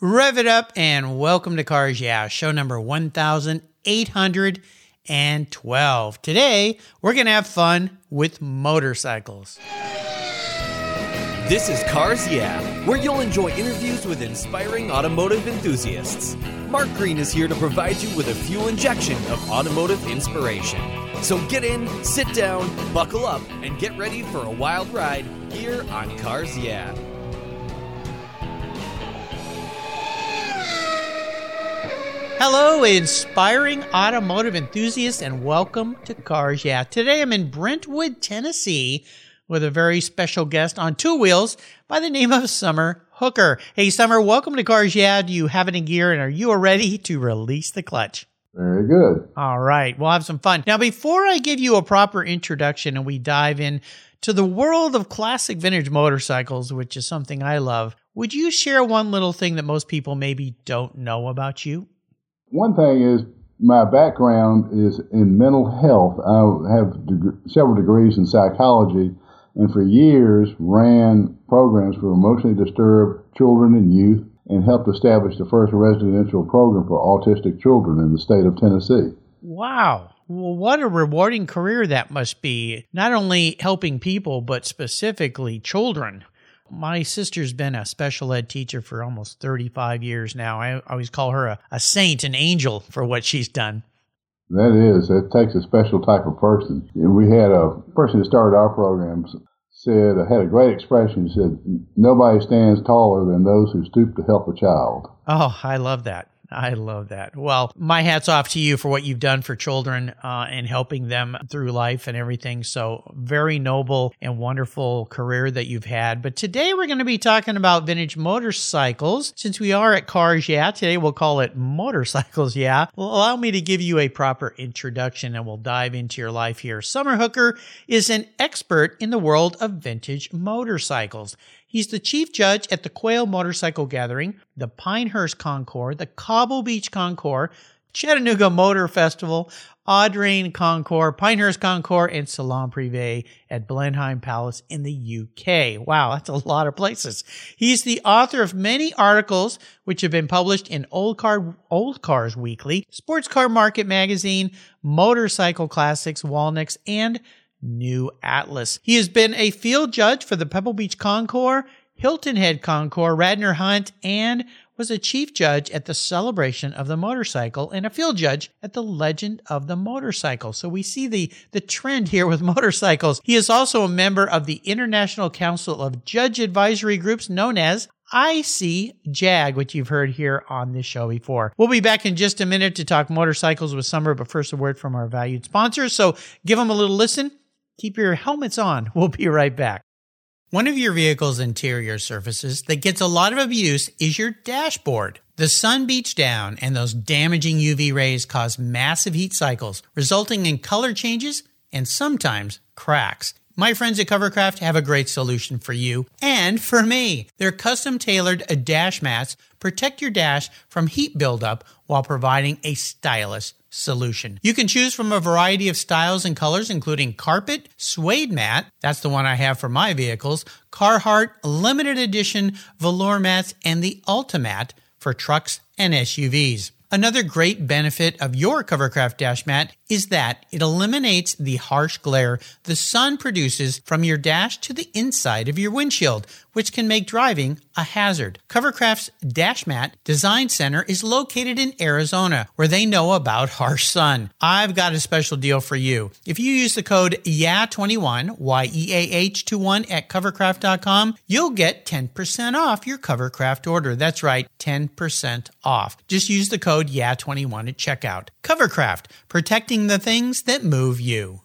Rev it up and welcome to Cars Yeah, show number 1812. Today, we're going to have fun with motorcycles. This is Cars Yeah, where you'll enjoy interviews with inspiring automotive enthusiasts. Mark Green is here to provide you with a fuel injection of automotive inspiration. So get in, sit down, buckle up, and get ready for a wild ride here on Cars Yeah. Hello, inspiring automotive enthusiasts, and welcome to Cars Yeah. Today I'm in Brentwood, Tennessee, with a very special guest on two wheels by the name of Somer Hooker. Hey, Somer, welcome to Cars Yeah. Do you have it in gear, and are you ready to release the clutch? Very good. All right, we'll have some fun. Now, before I give you a proper introduction and we dive in to the world of classic vintage motorcycles, which is something I love, would you share one little thing that most people maybe don't know about you? One thing is my background is in mental health. I have deg- several degrees in psychology, and for years ran programs for emotionally disturbed children and youth, and helped establish the first residential program for autistic children in the state of Tennessee. Wow. Well, what a rewarding career that must be. Not only helping people, but specifically children. My sister's been a special ed teacher for almost 35 years now. I always call her a, a saint, an angel for what she's done. That is, it takes a special type of person. We had a person that started our programs said, uh, had a great expression. He said, nobody stands taller than those who stoop to help a child. Oh, I love that. I love that. Well, my hat's off to you for what you've done for children uh, and helping them through life and everything. So, very noble and wonderful career that you've had. But today we're going to be talking about vintage motorcycles. Since we are at Cars Yeah, today we'll call it Motorcycles Yeah. Well, allow me to give you a proper introduction and we'll dive into your life here. Somer Hooker is an expert in the world of vintage motorcycles. He's the chief judge at the Quail Motorcycle Gathering, the Pinehurst Concours, the Cobble Beach Concours, Chattanooga Motor Festival, Audrain Concours, Pinehurst Concours, and Salon Privé at Blenheim Palace in the UK. Wow, that's a lot of places. He's the author of many articles which have been published in Old Car Old Cars Weekly, Sports Car Market Magazine, Motorcycle Classics, Walneck's, and New Atlas. He has been a field judge for the Pebble Beach Concours, Hilton Head Concours, Radnor Hunt, and was a chief judge at the celebration of the motorcycle and a field judge at the legend of the motorcycle. So we see the, the trend here with motorcycles. He is also a member of the International Council of Judge Advisory Groups known as ICJAG, which you've heard here on this show before. We'll be back in just a minute to talk motorcycles with Somer, but first a word from our valued sponsors. So give them a little listen. Keep your helmets on. We'll be right back. One of your vehicle's interior surfaces that gets a lot of abuse is your dashboard. The sun beats down and those damaging UV rays cause massive heat cycles, resulting in color changes and sometimes cracks. My friends at Covercraft have a great solution for you and for me. Their custom tailored dash mats protect your dash from heat buildup while providing a stylish solution. You can choose from a variety of styles and colors, including carpet, suede mat, that's the one I have for my vehicles, Carhartt limited edition velour mats, and the Ultimat for trucks and SUVs. Another great benefit of your Covercraft dash mat is that it eliminates the harsh glare the sun produces from your dash to the inside of your windshield, which can make driving a hazard. Covercraft's dash mat design center is located in Arizona, where they know about harsh sun. I've got a special deal for you. If you use the code YEAH21, Y-E-A-H 21 at covercraft.com, you'll get 10% off your Covercraft order. That's right, 10% off. Just use the code YEAH21 at checkout. Covercraft, protecting the things that move you.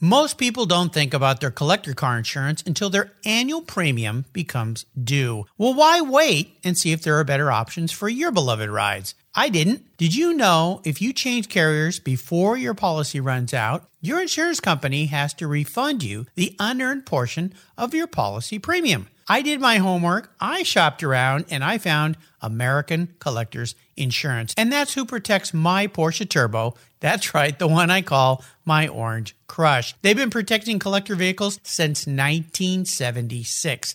Most people don't think about their collector car insurance until their annual premium becomes due. Well, why wait and see if there are better options for your beloved rides? I didn't. Did you know if you change carriers before your policy runs out, your insurance company has to refund you the unearned portion of your policy premium? I did my homework, I shopped around, and I found American Collectors Insurance. And that's who protects my Porsche Turbo. That's right, the one I call my Orange Crush. They've been protecting collector vehicles since 1976.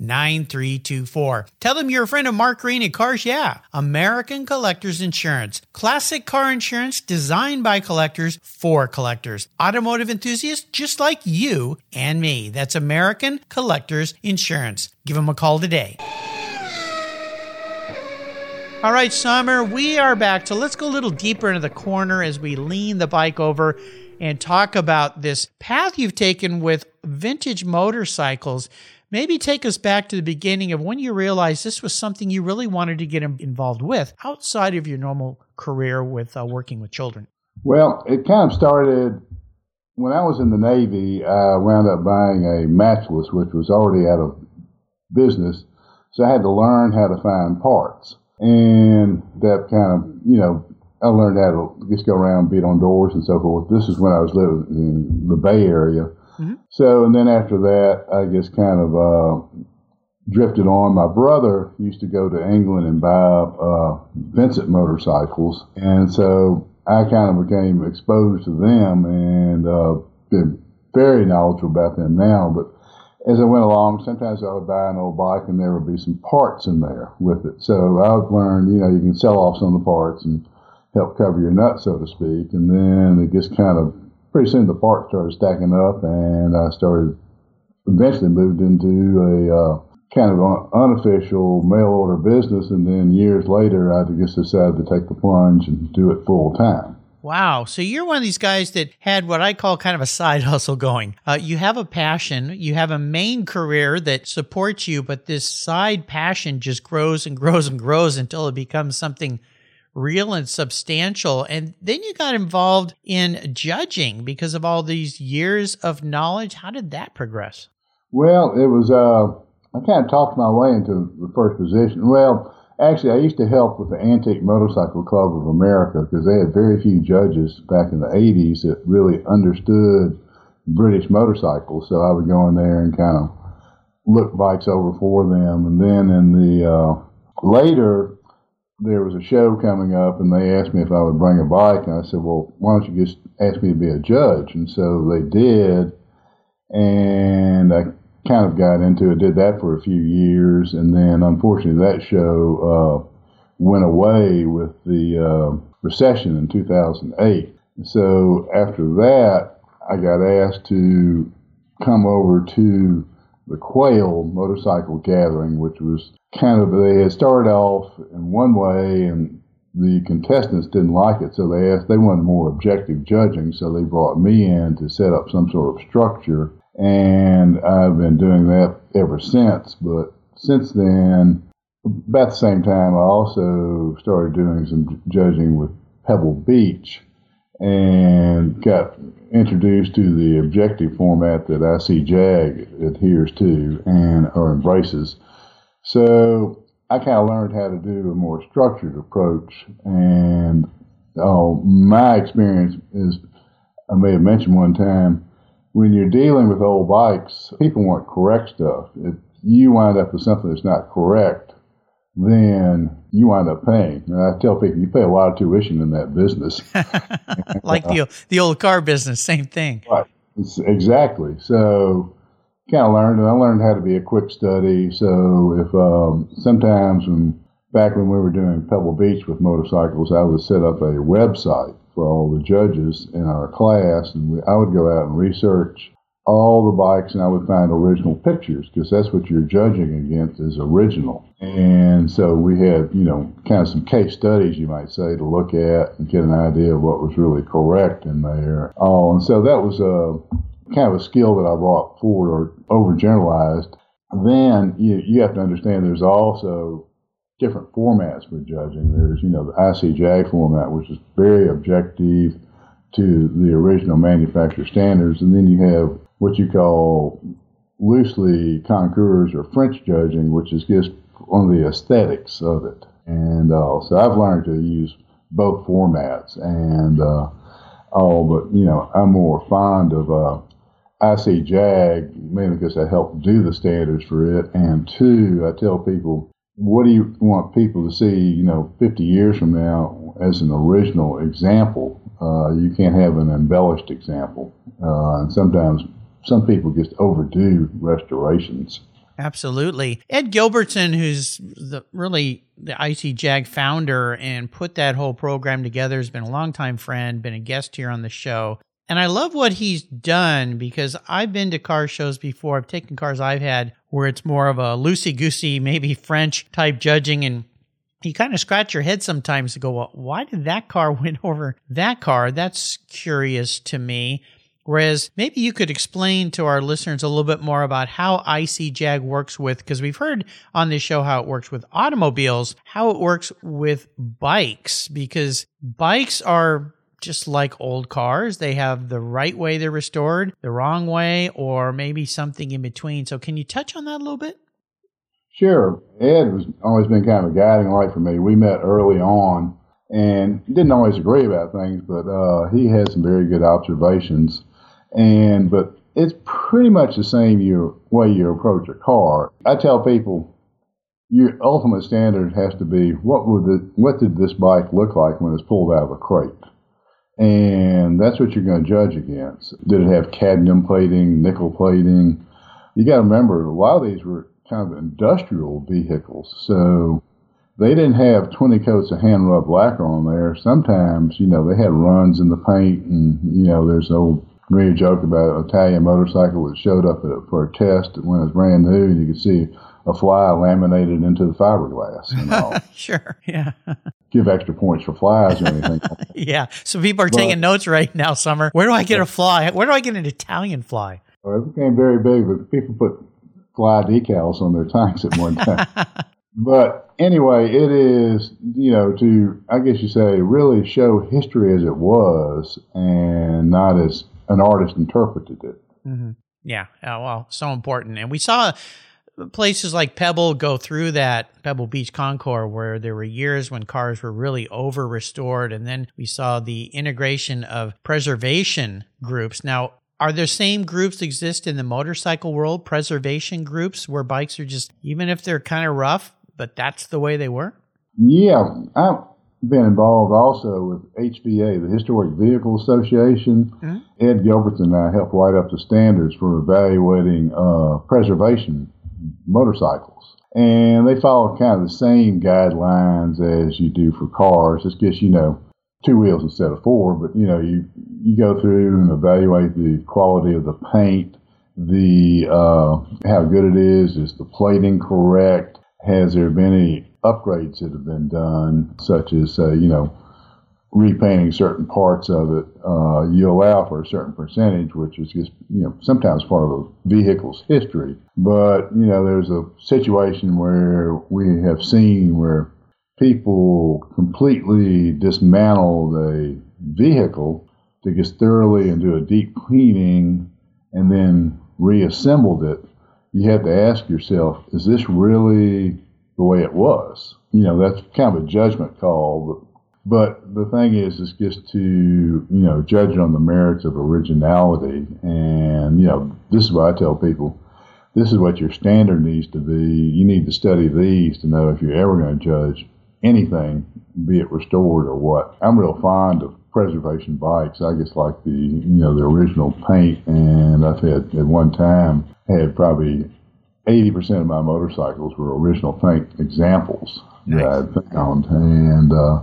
9324. Tell them you're a friend of Mark Green at Cars Yeah, American Collectors Insurance. Classic car insurance designed by collectors for collectors. Automotive enthusiasts just like you and me. That's American Collectors Insurance. Give them a call today. All right, Somer, we are back. So let's go a little deeper into the corner as we lean the bike over and talk about this path you've taken with vintage motorcycles. Maybe take us back to the beginning of when you realized this was something you really wanted to get involved with outside of your normal career with uh, working with children. Well, it kind of started when I was in the Navy. I wound up buying a matchless, which was already out of business. So I had to learn how to find parts. And that kind of, you know, I learned how to just go around, beat on doors and so forth. This is when I was living in the Bay Area. Mm-hmm. So, and then after that, I just kind of uh, drifted on. My brother used to go to England and buy uh, Vincent motorcycles. And so I kind of became exposed to them and uh, been very knowledgeable about them now. But as I went along, sometimes I would buy an old bike and there would be some parts in there with it. So I've learned, you know, you can sell off some of the parts and help cover your nut, so to speak. And then it just kind of, pretty soon the parts started stacking up and I started, eventually moved into a uh, kind of unofficial mail order business. And then years later, I just decided to take the plunge and do it full time. Wow. So you're one of these guys that had what I call kind of a side hustle going. Uh, you have a passion, you have a main career that supports you, but this side passion just grows and grows and grows until it becomes something real and substantial. And then you got involved in judging because of all these years of knowledge. How did that progress? Well, it was, uh, I kind of talked my way into the first position. Well, Actually, I used to help with the Antique Motorcycle Club of America because they had very few judges back in the 80s that really understood British motorcycles. So I would go in there and kind of look bikes over for them. And then in the uh, later, there was a show coming up, and they asked me if I would bring a bike, and I said, "Well, why don't you just ask me to be a judge?" And so they did, and I kind of got into it, did that for a few years, and then unfortunately that show uh, went away with the uh, recession in 2008. So after that, I got asked to come over to the Quail motorcycle gathering, which was kind of they had started off in one way and the contestants didn't like it, so they asked they wanted more objective judging, so they brought me in to set up some sort of structure and I've been doing that ever since. But since then, about the same time, I also started doing some judging with Pebble Beach and got introduced to the objective format that ICJAG adheres to and or embraces. So I kind of learned how to do a more structured approach. And oh, my experience is, I may have mentioned one time, when you're dealing with old bikes, people want correct stuff. If you wind up with something that's not correct, then you wind up paying. And I tell people you pay a lot of tuition in that business. like the the old car business, same thing. Right. It's exactly. So kind of learned, and I learned how to be a quick study. So if um, sometimes when back when we were doing Pebble Beach with motorcycles, I would set up a website for all the judges in our class, and we, I would go out and research all the bikes, and I would find original pictures because that's what you're judging against is original. And so we had, you know, kind of some case studies, you might say, to look at and get an idea of what was really correct in there. Oh, and so that was a kind of a skill that I brought forward or overgeneralized. Then you, you have to understand there's also different formats for judging. There's, you know, the ICJ format, which is very objective to the original manufacturer standards, and then you have what you call loosely concours or French judging, which is just on the aesthetics of it. And uh, so I've learned to use both formats and uh, all, but you know, I'm more fond of uh, ICJAG mainly because I help do the standards for it. And two, I tell people, what do you want people to see, you know, 50 years from now as an original example? Uh, you can't have an embellished example. Uh, and sometimes some people just overdo restorations. Absolutely. Ed Gilbertson, who's the really the ICJAG founder and put that whole program together, has been a longtime friend, been a guest here on the show. And I love what he's done because I've been to car shows before. I've taken cars I've had where it's more of a loosey goosey, maybe French type judging. And you kind of scratch your head sometimes to go, well, why did that car win over that car? That's curious to me. Whereas maybe you could explain to our listeners a little bit more about how ICJAG works with, because we've heard on this show how it works with automobiles, how it works with bikes, because bikes are just like old cars. They have the right way they're restored, the wrong way, or maybe something in between. So, can you touch on that a little bit? Sure. Ed has always been kind of a guiding light for me. We met early on and didn't always agree about things, but uh, he had some very good observations and but it's pretty much the same way you approach a car. I tell people your ultimate standard has to be what would the what did this bike look like when it's pulled out of a crate? And that's what you're going to judge against. Did it have cadmium plating, nickel plating? You got to remember, a lot of these were kind of industrial vehicles. So they didn't have 20 coats of hand rubbed lacquer on there. Sometimes, you know, they had runs in the paint and, you know, there's an old a joke about an Italian motorcycle that showed up for a test when it was brand new, and you could see a fly laminated into the fiberglass. You know? sure, yeah. Give extra points for flies or anything. yeah. So people are but, taking notes right now, Somer. Where do I get a fly? Where do I get an Italian fly? Well, it became very big, but people put fly decals on their tanks at one time. but anyway, it is, you know, to, I guess you say, really show history as it was and not as an artist interpreted it. Mm-hmm. Yeah. Oh, well, so important. And we saw places like Pebble go through that Pebble Beach Concours where there were years when cars were really over restored. And then we saw the integration of preservation groups. Now, are there same groups exist in the motorcycle world, preservation groups where bikes are just, even if they're kind of rough, but that's the way they were? Yeah. I've been involved also with HVA, the Historic Vehicle Association. Mm-hmm. Ed Gilbertson and I helped write up the standards for evaluating uh, preservation motorcycles. And they follow kind of the same guidelines as you do for cars. It's just, you know, two wheels instead of four, but, you know, you, you go through and evaluate the quality of the paint, the uh, how good it is, is the plating correct, has there been any upgrades that have been done, such as, uh, you know, repainting certain parts of it, uh, you allow for a certain percentage, which is just, you know, sometimes part of a vehicle's history. But, you know, there's a situation where we have seen where people completely dismantle a vehicle to get thoroughly and do a deep cleaning and then reassembled it. You have to ask yourself, is this really the way it was. You know, that's kind of a judgment call. But, but the thing is, is just to, you know, judge on the merits of originality. And, you know, this is what I tell people. This is what your standard needs to be. You need to study these to know if you're ever going to judge anything, be it restored or what. I'm real fond of preservation bikes. I just like the, you know, the original paint. And I've had, at one time, had probably 80% of my motorcycles were original paint examples nice. that I found. And uh,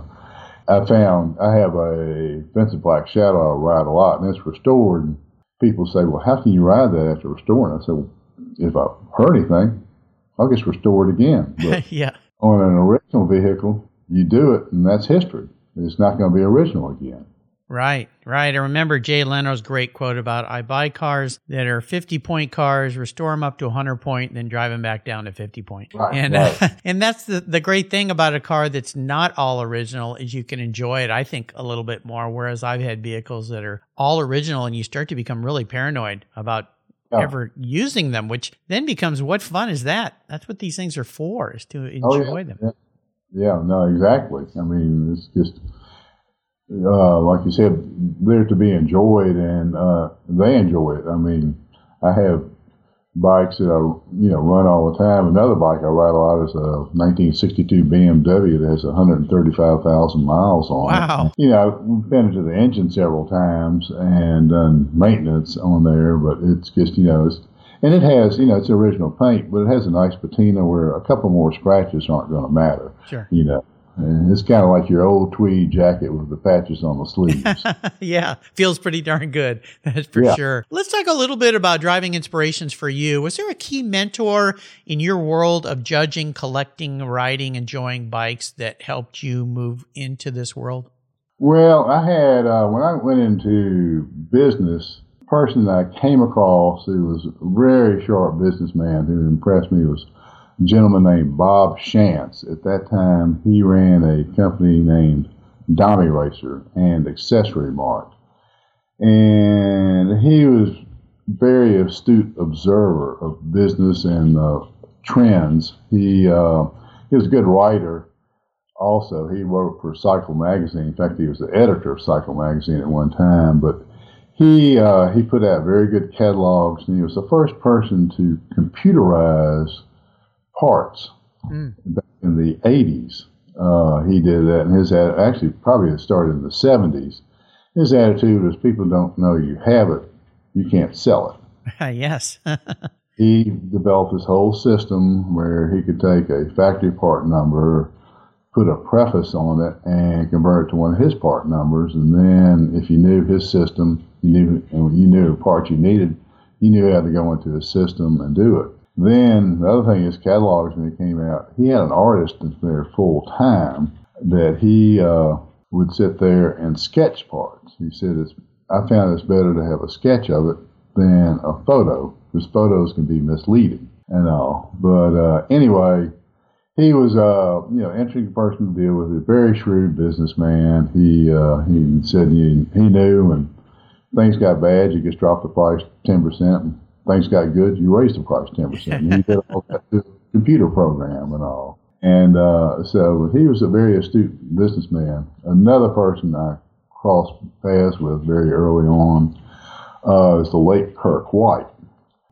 I found I have a Vincent Black Shadow I ride a lot, and it's restored. And people say, well, how can you ride that after restoring? I said, well, if I hurt anything, I'll just restore it again. But yeah. on an original vehicle, you do it, and that's history. It's not going to be original again. Right, right. I remember Jay Leno's great quote about I buy cars that are 50 point cars, restore them up to 100 point, then drive them back down to 50 point. Right, and right. Uh, and that's the, the great thing about a car that's not all original is you can enjoy it, I think, a little bit more. Whereas I've had vehicles that are all original and you start to become really paranoid about oh. ever using them, which then becomes what fun is that? That's what these things are for, is to enjoy oh, yeah, them. Yeah. Yeah, no, exactly. I mean, it's just uh, like you said, they're to be enjoyed, and uh, they enjoy it. I mean, I have bikes that I you know run all the time. Another bike I ride a lot is a 1962 BMW that has 135,000 miles on wow. it. You know, we've been into the engine several times and done maintenance on there, but it's just you know it's and it has you know it's original paint, but it has a nice patina where a couple more scratches aren't going to matter. Sure. You know. And it's kind of like your old tweed jacket with the patches on the sleeves. yeah, feels pretty darn good. That's for Yeah. sure. Let's talk a little bit about driving inspirations for you. Was there a key mentor in your world of judging, collecting, riding, enjoying bikes that helped you move into this world? Well, I had uh, when I went into business, person that I came across who was a very sharp businessman who impressed me was gentleman named Bob Shantz. At that time, he ran a company named Domiracer and Accessory Mart, and he was very astute observer of business and uh, trends. He uh, he was a good writer also he wrote for Cycle Magazine. In fact, he was the editor of Cycle Magazine at one time. But he uh, he put out very good catalogs, and he was the first person to computerize parts Mm. back in the '80s. Uh, he did that, and his actually probably it started in the '70s. His attitude was, people don't know you have it, you can't sell it yes. he developed this whole system where he could take a factory part number, put a preface on it, and convert it to one of his part numbers. And then, if you knew his system, you knew and you knew the parts you needed, you knew how to go into his system and do it. Then the other thing is catalogs when it came out. He had an artist that's there full time that he uh, would sit there and sketch parts. He said, it's, "I found it's better to have a sketch of it than a photo because photos can be misleading and all." But uh, anyway, he was uh, you know interesting person to deal with. A very shrewd businessman. He uh, he said he, he knew when things got bad, you just drop the price ten percent. And things got good, you raise the price ten percent. He did all that through computer program and all. And uh, so he was a very astute businessman. Another person I crossed paths with very early on uh, is the late Kirk White.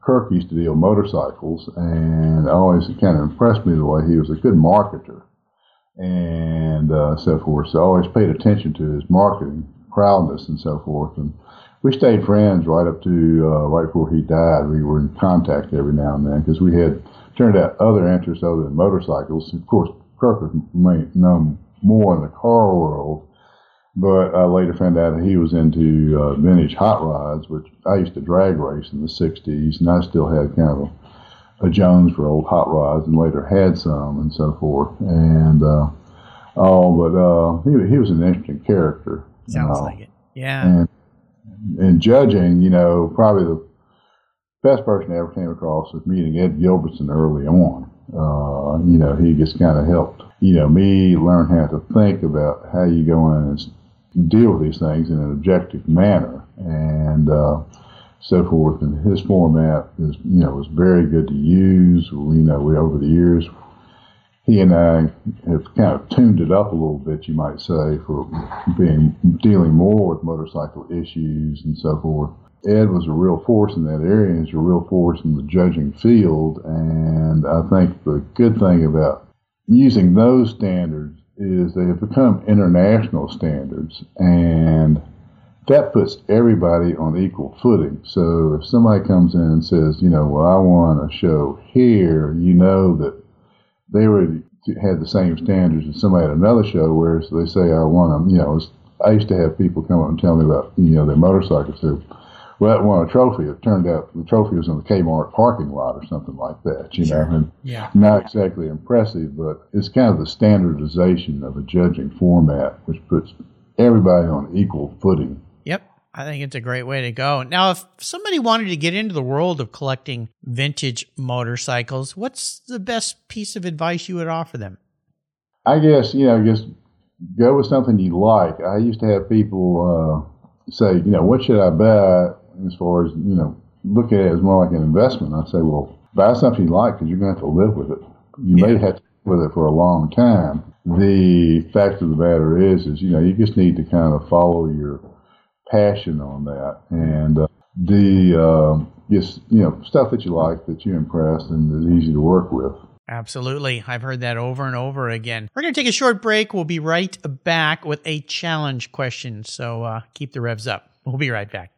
Kirk used to deal motorcycles, and always kind of impressed me the way he was a good marketer and uh, so forth. So I always paid attention to his marketing proudness and so forth. And we stayed friends right up to uh, right before he died. We were in contact every now and then because we had turned out other interests other than motorcycles. Of course, Kirk was known more in the car world, but I later found out that he was into uh, vintage hot rods, which I used to drag race in the '60s, and I still had kind of a, a Jones for old hot rods, and later had some and so forth. And uh, oh, but uh, he he was an interesting character. Sounds Uh, like it. Yeah. In judging, you know, probably the best person I ever came across was meeting Ed Gilbertson early on. Uh, you know, he just kind of helped, you know, me learn how to think about how you go in and deal with these things in an objective manner and uh, so forth. And his format is, you know, was very good to use. We, you know, we over the years, he and I have kind of tuned it up a little bit, you might say, for being dealing more with motorcycle issues and so forth. Ed was a real force in that area, and he's a real force in the judging field. And I think the good thing about using those standards is they have become international standards, and that puts everybody on equal footing. So if somebody comes in and says, you know, well, I want a show here, you know that they already had the same standards as somebody at another show, whereas they say, I want them, you know, it's- I used to have people come up and tell me about, you know, their motorcycles. They, well, won a trophy. It turned out the trophy was in the Kmart parking lot or something like that, you know, and Yeah. not exactly impressive, but it's kind of the standardization of a judging format, which puts everybody on equal footing. I think it's a great way to go. Now, if somebody wanted to get into the world of collecting vintage motorcycles, what's the best piece of advice you would offer them? I guess you know, just go with something you like. I used to have people uh, say, you know, what should I buy? As far as you know, look at it as more like an investment. I say, well, buy something you like because you're going to have to live with it. You may have to live with it for a long time. The fact of the matter is, is you know, you just need to kind of follow your passion on that and uh, the uh, you know stuff that you like that you impress and is easy to work with. Absolutely. I've heard that over and over again. We're going to take a short break. We'll be right back with a challenge question. So uh, keep the revs up. We'll be right back.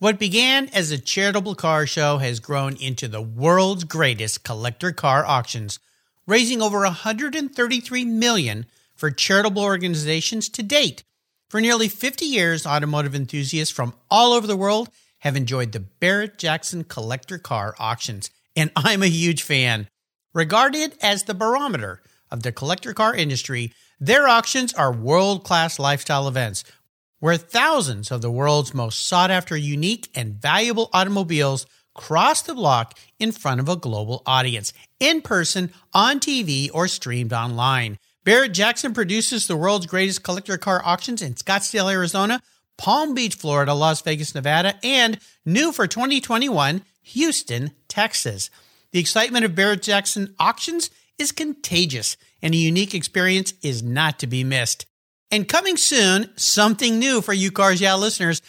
What began as a charitable car show has grown into the world's greatest collector car auctions, raising over 133 million for charitable organizations to date. For nearly 50 years, automotive enthusiasts from all over the world have enjoyed the Barrett Jackson collector car auctions, and I'm a huge fan. Regarded as the barometer of the collector car industry, their auctions are world class lifestyle events where thousands of the world's most sought after, unique, and valuable automobiles cross the block in front of a global audience, in person, on TV, or streamed online. Barrett Jackson produces the world's greatest collector car auctions in Scottsdale, Arizona, Palm Beach, Florida, Las Vegas, Nevada, and new for 2021, Houston, Texas. The excitement of Barrett Jackson auctions is contagious, and a unique experience is not to be missed. And coming soon, something new for you Cars Yeah listeners.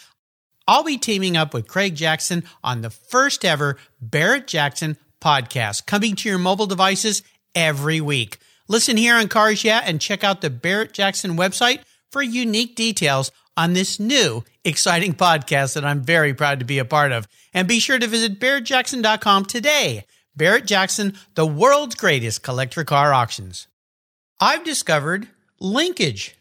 I'll be teaming up with Craig Jackson on the first ever Barrett Jackson podcast, coming to your mobile devices every week. Listen here on Cars Yeah and check out the Barrett Jackson website for unique details on this new, exciting podcast that I'm very proud to be a part of. And be sure to visit barrettjackson.com today. Barrett Jackson, the world's greatest collector car auctions. I've discovered Linkage.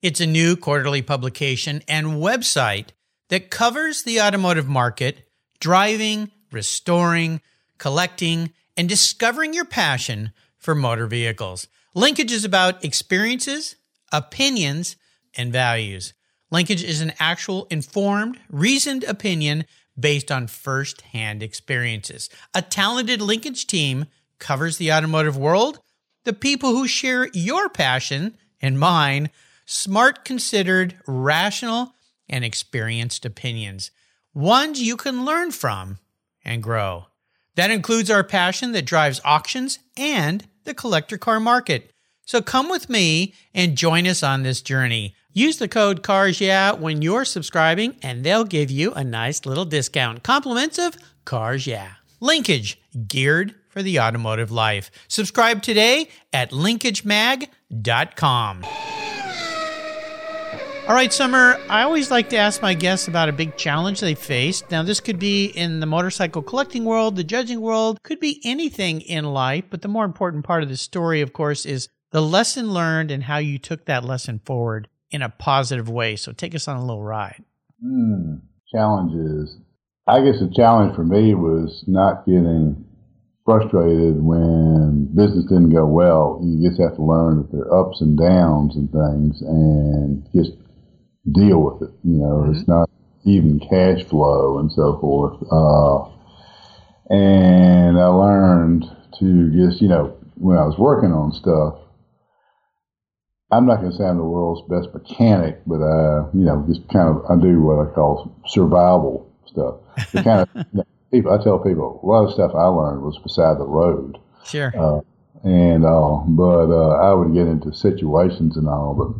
It's a new quarterly publication and website that covers the automotive market, driving, restoring, collecting, and discovering your passion for motor vehicles. Linkage is about experiences, opinions, and values. Linkage is an actual informed, reasoned opinion based on first hand experiences. A talented linkage team covers the automotive world, the people who share your passion and mine smart, considered, rational, and experienced opinions, ones you can learn from and grow. That includes our passion that drives auctions and the collector car market. So come with me and join us on this journey. Use the code CARS Yeah when you're subscribing, and they'll give you a nice little discount. Compliments of Cars Yeah. Linkage, geared for the automotive life. Subscribe today at linkagemag.com. All right, Somer, I always like to ask my guests about a big challenge they faced. Now, this could be in the motorcycle collecting world, the judging world, could be anything in life, but the more important part of the story, of course, is the lesson learned and how you took that lesson forward in a positive way. So take us on a little ride. Mm, challenges. I guess the challenge for me was not getting frustrated when business didn't go well. You just have to learn that there are ups and downs and things and just deal with it. You know, mm-hmm. it's not even cash flow and so forth. Uh, and I learned to just, you know, when I was working on stuff, I'm not going to say I'm the world's best mechanic, but uh, you know, just kind of I do what I call survival stuff. The kind of you know, people I tell people a lot of stuff I learned was beside the road. Sure. Uh, and all, but uh, I would get into situations and all.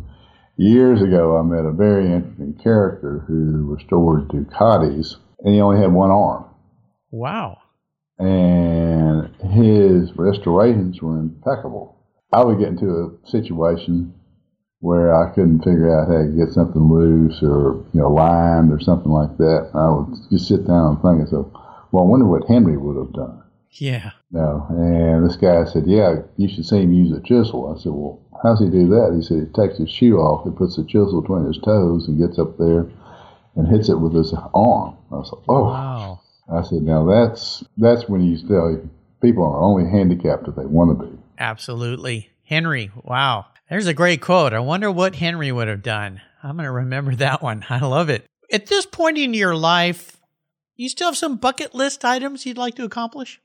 Years ago, I met a very interesting character who restored Ducatis, and he only had one arm. Wow. And his restorations were impeccable. I would get into a situation where I couldn't figure out how to get something loose or, you know, lined or something like that. I would just sit down and think, so, well, I wonder what Henry would have done. Yeah. No. And this guy said, yeah, you should see him use a chisel. I said, well, how's he do that? He said, he takes his shoe off, he puts the chisel between his toes and gets up there and hits it with his arm. I was like, oh. Wow. I said, now that's, that's when you tell people are only handicapped if they want to be. Absolutely. Henry, wow. There's a great quote. I wonder what Henry would have done. I'm going to remember that one. I love it. At this point in your life, you still have some bucket list items you'd like to accomplish?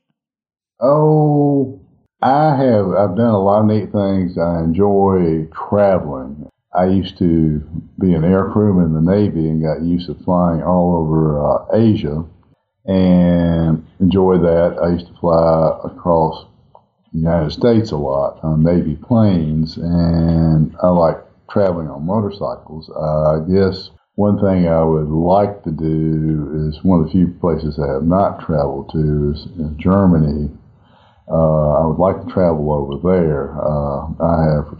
Oh, I have. I've done a lot of neat things. I enjoy traveling. I used to be an air crewman in the Navy and got used to flying all over uh, Asia and enjoy that. I used to fly across the United States a lot on Navy planes, and I like traveling on motorcycles. Uh, I guess one thing I would like to do is one of the few places I have not traveled to is in Germany. Uh, I would like to travel over there. Uh, I have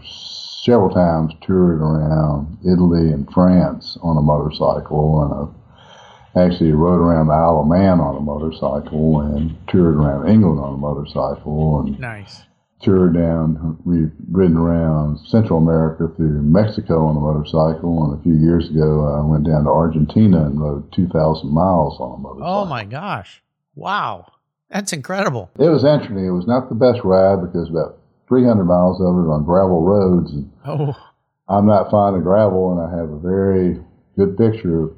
several times toured around Italy and France on a motorcycle, and I actually rode around the Isle of Man on a motorcycle and toured around England on a motorcycle. And nice toured down. We've ridden around Central America through Mexico on a motorcycle, and a few years ago I went down to Argentina and rode 2,000 miles on a motorcycle. Oh my gosh! Wow, that's incredible. It was interesting. It was not the best ride because about 300 miles of it on gravel roads. And oh. I'm not fond of gravel, and I have a very good picture of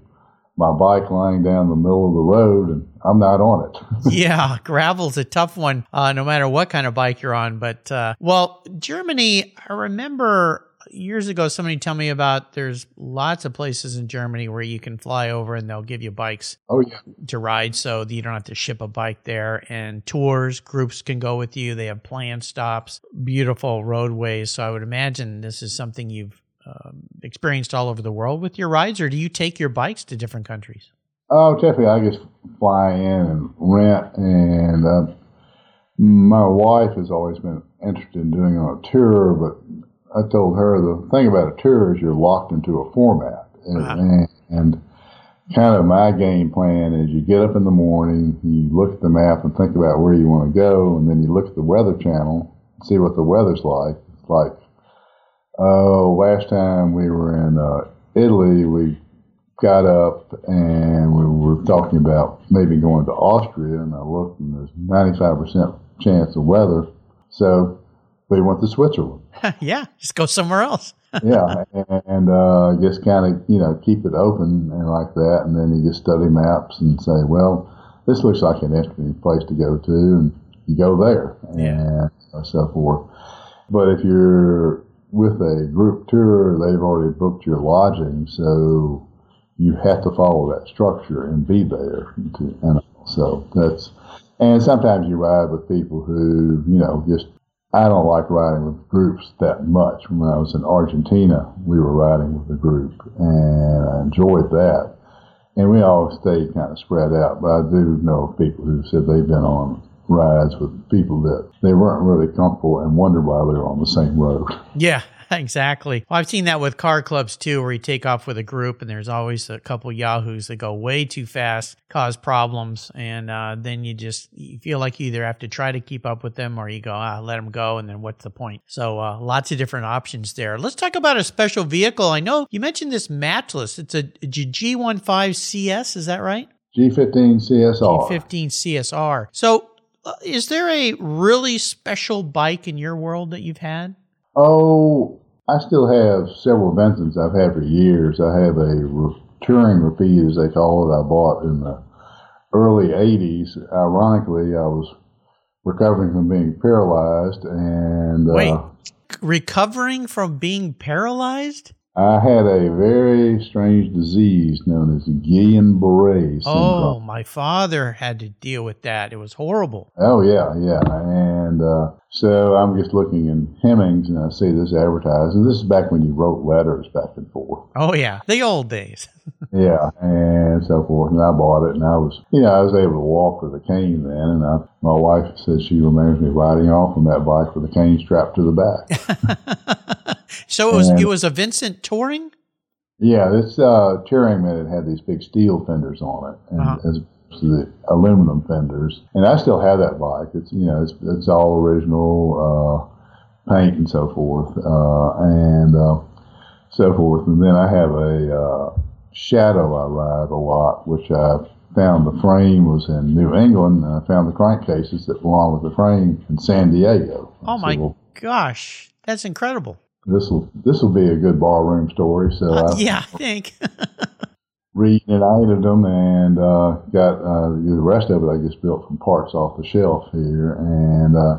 my bike lying down the middle of the road and I'm not on it. yeah, gravel's a tough one, uh, no matter what kind of bike you're on. But, uh, well, Germany, I remember years ago somebody tell me about there's lots of places in Germany where you can fly over and they'll give you bikes oh, yeah. to ride so you don't have to ship a bike there. And tours, groups can go with you. They have planned stops, beautiful roadways. So I would imagine this is something you've um, experienced all over the world with your rides, or do you take your bikes to different countries? Oh, typically I just fly in and rent, and uh, my wife has always been interested in doing a tour, but I told her the thing about a tour is you're locked into a format, uh-huh. and, and kind of my game plan is you get up in the morning, you look at the map and think about where you want to go, and then you look at the weather channel, and see what the weather's like. It's like Oh, last time we were in uh, Italy, we got up and we were talking about maybe going to Austria, and I looked and there's 95% chance of weather. So we went to Switzerland. yeah, just go somewhere else. yeah, and uh, just kind of you know keep it open and like that, and then you just study maps and say, well, this looks like an interesting place to go to, and you go there yeah. and so forth. But if you're with a group tour, they've already booked your lodging, so you have to follow that structure and be there. To, and so that's, and sometimes you ride with people who, you know, just, I don't like riding with groups that much. When I was in Argentina, we were riding with a group, and I enjoyed that. And we all stayed kind of spread out, but I do know people who said they've been on rides with people that they weren't really comfortable and wondered why they were on the same road. Yeah, exactly. Well, I've seen that with car clubs too, where you take off with a group and there's always a couple yahoos that go way too fast, cause problems, and uh, then you just you feel like you either have to try to keep up with them or you go, ah, let them go, and then what's the point? So uh, lots of different options there. Let's talk about a special vehicle. I know you mentioned this matchless. It's a G15 CS, is that right? G15 CSR. G15 CSR. So uh, is there a really special bike in your world that you've had? Oh, I still have several Vincents I've had for years. I have a touring Rapide, as they call it, I bought in the early 80s. Ironically, I was recovering from being paralyzed and. Uh, Wait, uh, recovering from being paralyzed? I had a very strange disease known as Guillain-Barré syndrome. Oh, my father had to deal with that. It was horrible. Oh yeah, yeah. And uh, so I'm just looking in Hemmings and I see this advertised. And this is back when you wrote letters back and forth. Oh yeah, the old days. yeah, and so forth. And I bought it, and I was, you know, I was able to walk with a cane then. And I, my wife says she remembers me riding off on that bike with a cane strapped to the back. so it was and, it was a Vincent touring. Yeah, this uh, touring it had these big steel fenders on it, and uh-huh. as the aluminum fenders. And I still have that bike. It's you know it's it's all original uh, paint and so forth, uh, and uh, so forth. And then I have a uh, Shadow I ride a lot, which I found the frame was in New England, and I found the crankcases that belong with the frame in San Diego. Oh my well, gosh, that's incredible! This will this will be a good barroom story. So uh, I, yeah, I think. reunited them and uh, got uh, the rest of it I just built from parts off the shelf here, and uh,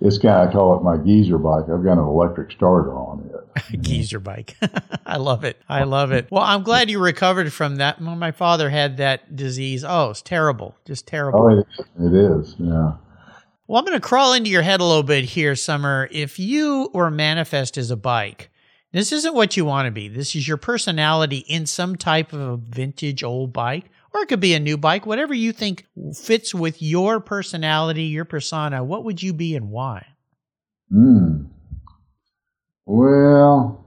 it's kind of I call it my geezer bike. I've got an electric starter on it. geezer bike. I love it. I love it. Well, I'm glad you recovered from that. My father had that disease. Oh, it's terrible. Just terrible. Oh, it, it is. Yeah. Well, I'm going to crawl into your head a little bit here, Somer. If you were manifest as a bike, this isn't what you want to be. This is your personality in some type of a vintage old bike, or it could be a new bike, whatever you think fits with your personality, your persona. What would you be and why? Hmm. Well,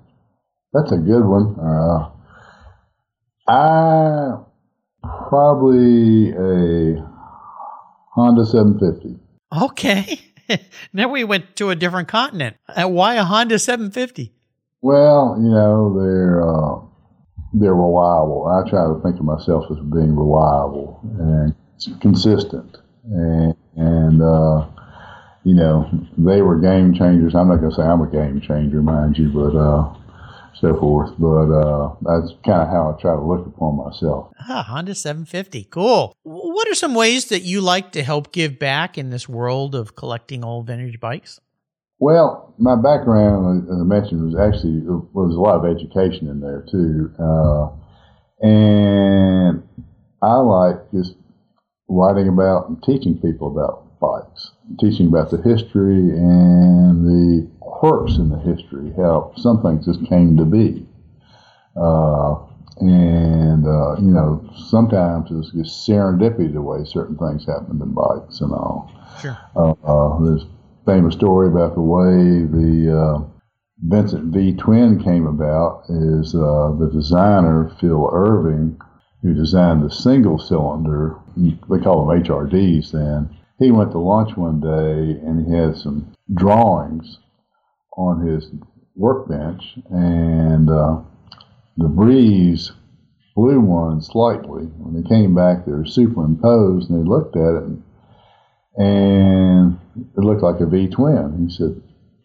that's a good one. Uh, I probably a Honda 750. Okay. now we went to a different continent. Uh, why a Honda 750? Well, you know they're uh, they're reliable. I try to think of myself as being reliable and consistent, and and uh, you know they were game changers. I'm not going to say I'm a game changer, mind you, but uh, so forth. But uh, that's kind of how I try to look upon myself. Ah, Honda 750, cool. What are some ways that you like to help give back in this world of collecting old vintage bikes? Well, my background, as I mentioned, was actually was a lot of education in there too, uh, and I like just writing about and teaching people about bikes, teaching about the history and the quirks in the history, how some things just came to be. Uh, and, uh, you know, sometimes it's just serendipity the way certain things happen in bikes and all. Sure. Uh, uh there's famous story about the way the uh, Vincent V twin came about is uh, the designer Phil Irving, who designed the single cylinder. They call them HRDs then. He went to lunch one day and he had some drawings on his workbench, and uh, the breeze blew one slightly. When they came back, they were superimposed, and they looked at it, and and it looked like a V twin. He said,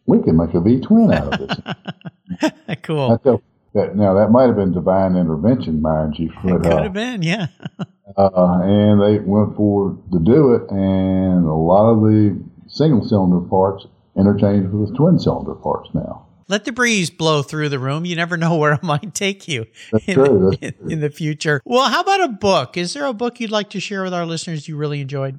"We can make a V twin out of this." cool. that, now that might have been divine intervention, mind you. But, it could uh, have been, yeah. uh, and they went forward to do it, and a lot of the single cylinder parts interchanged with twin cylinder parts now. Let the breeze blow through the room. You never know where it might take you in, true, in, in, the future. Well, how about a book? Is there a book you'd like to share with our listeners you really enjoyed?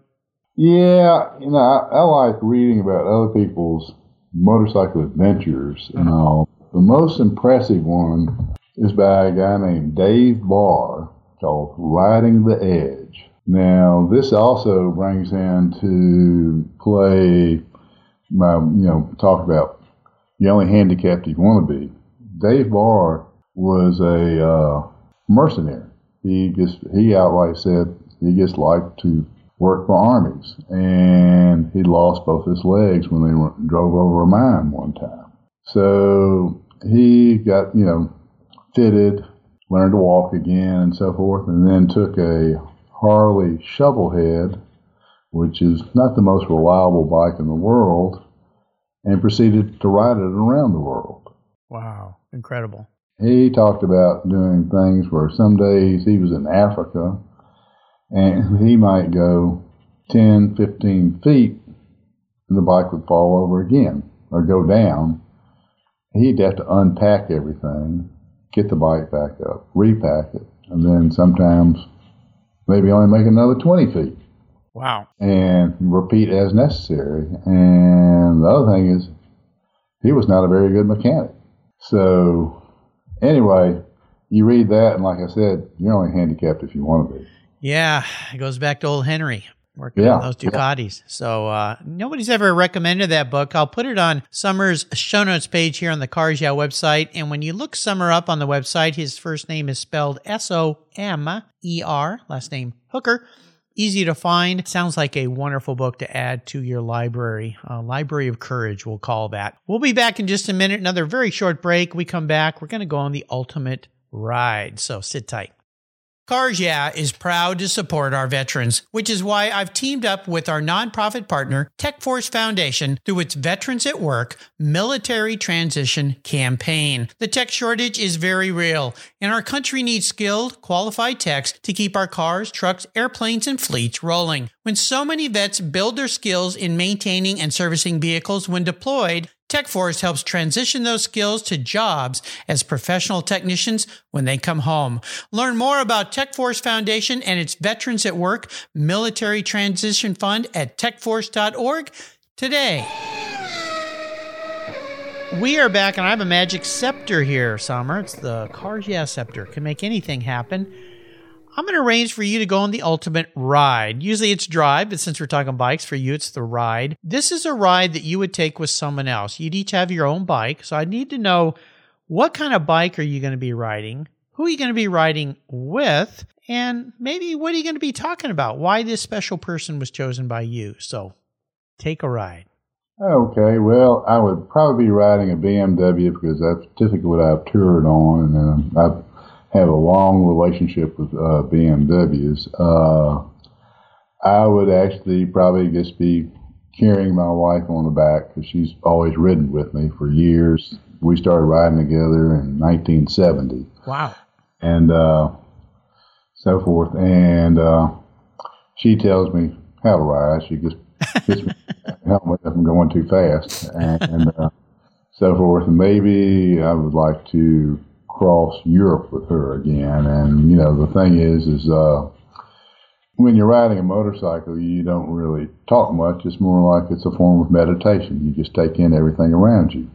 Yeah, you know, I, I like reading about other people's motorcycle adventures and mm-hmm. all. The most impressive one is by a guy named Dave Barr called Riding the Edge. Now, this also brings into play my, you know, talk about the only handicapped you want to be. Dave Barr was a uh, mercenary. He just he outright said he just liked to worked for armies, and he lost both his legs when they went, drove over a mine one time. So he got, you know, fitted, learned to walk again, and so forth, and then took a Harley Shovelhead, which is not the most reliable bike in the world, and proceeded to ride it around the world. Wow, incredible. He talked about doing things where some days he was in Africa and he might go 10, 15 feet, and the bike would fall over again or go down. He'd have to unpack everything, get the bike back up, repack it, and then sometimes maybe only make another 20 feet. Wow. And repeat as necessary. And the other thing is, he was not a very good mechanic. So, anyway, you read that, and like I said, you're only handicapped if you want to be. Yeah, it goes back to old Henry working yeah, on those Ducatis. Yeah. So uh, nobody's ever recommended that book. I'll put it on Somer's show notes page here on the Cars Yeah website. And when you look Somer up on the website, his first name is spelled S O M E R, last name Hooker. Easy to find. Sounds like a wonderful book to add to your library. Uh, library of Courage, we'll call that. We'll be back in just a minute. Another very short break. We come back. We're going to go on the ultimate ride. So sit tight. Cars Yeah is proud to support our veterans, which is why I've teamed up with our nonprofit partner, TechForce Foundation, through its Veterans at Work Military Transition Campaign. The tech shortage is very real, and our country needs skilled, qualified techs to keep our cars, trucks, airplanes, and fleets rolling. When so many vets build their skills in maintaining and servicing vehicles when deployed, TechForce helps transition those skills to jobs as professional technicians when they come home. Learn more about TechForce Foundation and its Veterans at Work Military Transition Fund at techforce.org today. We are back, and I have a magic scepter here, Somer. It's the Cars Yeah Scepter. Can make anything happen. I'm going to arrange for you to go on the ultimate ride. Usually it's drive, but since we're talking bikes, for you it's the ride. This is a ride that you would take with someone else. You'd each have your own bike. So I need to know what kind of bike are you going to be riding? Who are you going to be riding with? And maybe what are you going to be talking about? Why this special person was chosen by you. So take a ride. Okay, well, I would probably be riding a BMW because that's typically what I've toured on, and um, I've have a long relationship with uh, BMWs. Uh, I would actually probably just be carrying my wife on the back because she's always ridden with me for years. We started riding together in 1970. Wow. And uh, so forth. And uh, she tells me how to ride. She just gets me helmet if I'm going too fast and, and uh, so forth. And maybe I would like to across Europe with her again. And you know, the thing is, is uh, when you're riding a motorcycle, you don't really talk much. It's more like it's a form of meditation. You just take in everything around you.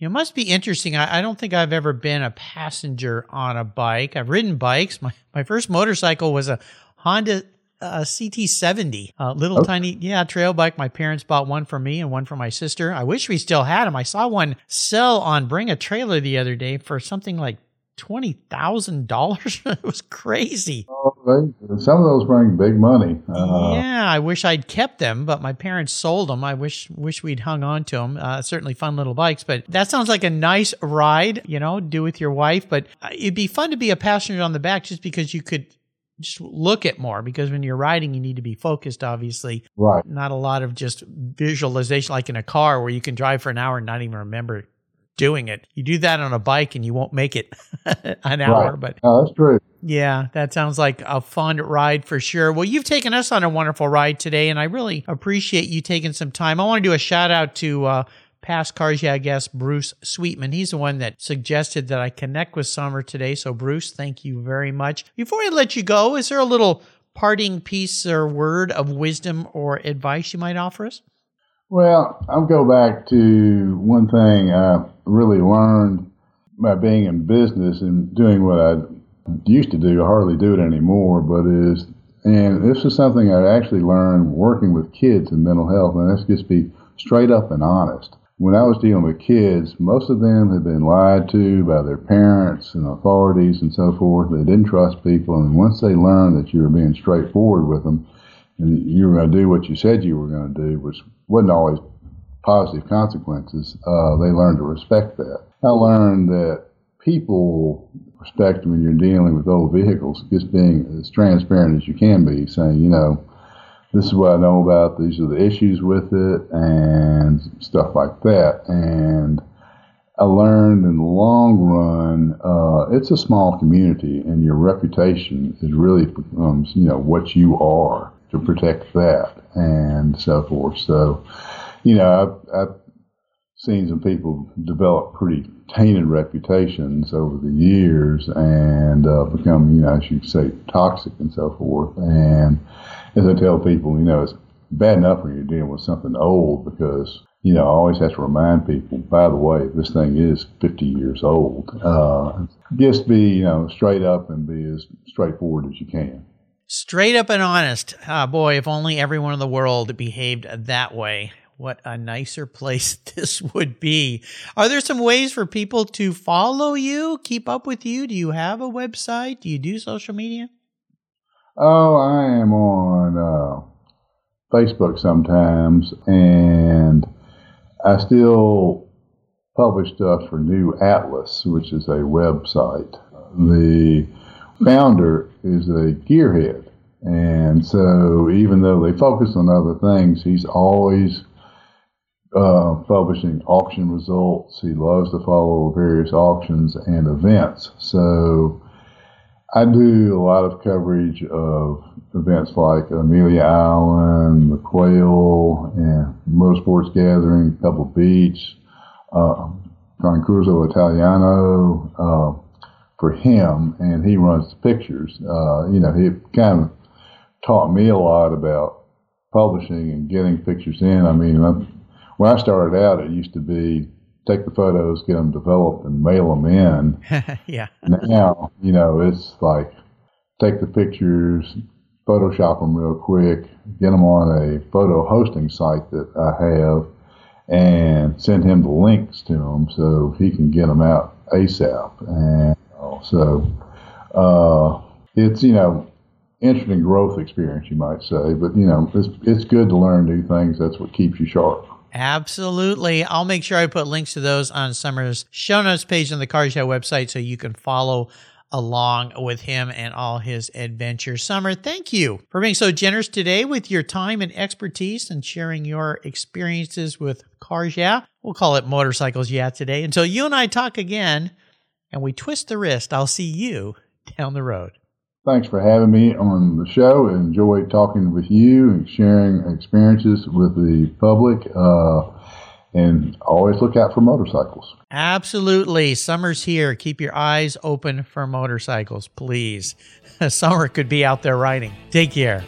It must be interesting. I, I, don't think I've ever been a passenger on a bike. I've ridden bikes. My my first motorcycle was a Honda a CT70, a little oh. tiny, yeah, trail bike. My parents bought one for me and one for my sister. I wish we still had them. I saw one sell on Bring a Trailer the other day for something like twenty thousand dollars. it was crazy. Oh, they, some of those bring big money. Uh, yeah, I wish I'd kept them, but my parents sold them. I wish wish we'd hung on to them. Uh, certainly fun little bikes, but that sounds like a nice ride. You know, do with your wife. But uh, it'd be fun to be a passenger on the back, just because you could just look at more because when you're riding, you need to be focused, obviously. Right. Not a lot of just visualization like in a car where you can drive for an hour and not even remember doing it. You do that on a bike and you won't make it an hour. Right. But no, that's true. Yeah, that sounds like a fun ride for sure. Well, you've taken us on a wonderful ride today, and I really appreciate you taking some time. I want to do a shout out to uh, past Cars Yeah guest Bruce Sweetman. He's the one that suggested that I connect with Somer today. So, Bruce, thank you very much. Before I let you go, is there a little parting piece or word of wisdom or advice you might offer us? Well, I'll go back to one thing I really learned by being in business and doing what I used to do. I hardly do it anymore, but is and this is something I actually learned working with kids in mental health, and that's just be straight up and honest when I was dealing with kids, most of them had been lied to by their parents and authorities and so forth. They didn't trust people, and once they learned that you were being straightforward with them and you were going to do what you said you were going to do, which wasn't always positive consequences, uh, they learned to respect that. I learned that people respect when you're dealing with old vehicles, just being as transparent as you can be, saying, you know, this is what I know about. These are the issues with it and stuff like that. And I learned in the long run, uh, it's a small community, and your reputation is really becomes, you know, what you are to protect that and so forth. So, you know, I've, I've seen some people develop pretty tainted reputations over the years and uh, become, you know, as you say, toxic and so forth. And as I tell people, you know, it's bad enough when you're dealing with something old because, you know, I always have to remind people, by the way, this thing is 50 years old. Uh, just be, you know, straight up and be as straightforward as you can. Straight up and honest. Ah, boy, if only everyone in the world behaved that way. What a nicer place this would be. Are there some ways for people to follow you, keep up with you? Do you have a website? Do you do social media? Oh, I am on uh, Facebook sometimes, and I still publish stuff for New Atlas, which is a website. The founder is a gearhead, and so even though they focus on other things, he's always uh, publishing auction results. He loves to follow various auctions and events. So I do a lot of coverage of events like Amelia Island, the Quail, and Motorsports Gathering, Pebble Beach, uh, Concurso Italiano uh, for him, and he runs the pictures. Uh, you know, he kind of taught me a lot about publishing and getting pictures in. I mean, when I started out, it used to be take the photos, get them developed, and mail them in. yeah. now, you know, it's like take the pictures, Photoshop them real quick, get them on a photo hosting site that I have, and send him the links to them so he can get them out ASAP. And so uh, it's you know interesting growth experience, you might say, but you know it's it's good to learn new things. That's what keeps you sharp. Absolutely. I'll make sure I put links to those on Somer's show notes page on the Cars Yeah website so you can follow along with him and all his adventures. Somer, thank you for being so generous today with your time and expertise and sharing your experiences with Cars Yeah. We'll call it Motorcycles Yeah today. Until you and I talk again and we twist the wrist, I'll see you down the road. Thanks for having me on the show. Enjoy talking with you and sharing experiences with the public. Uh, and always look out for motorcycles. Absolutely. Somer's here. Keep your eyes open for motorcycles, please. Somer could be out there riding. Take care.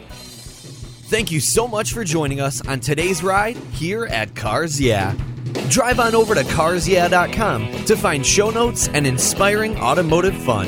Thank you so much for joining us on today's ride here at Cars Yeah. Drive on over to carsyeah.com to find show notes and inspiring automotive fun.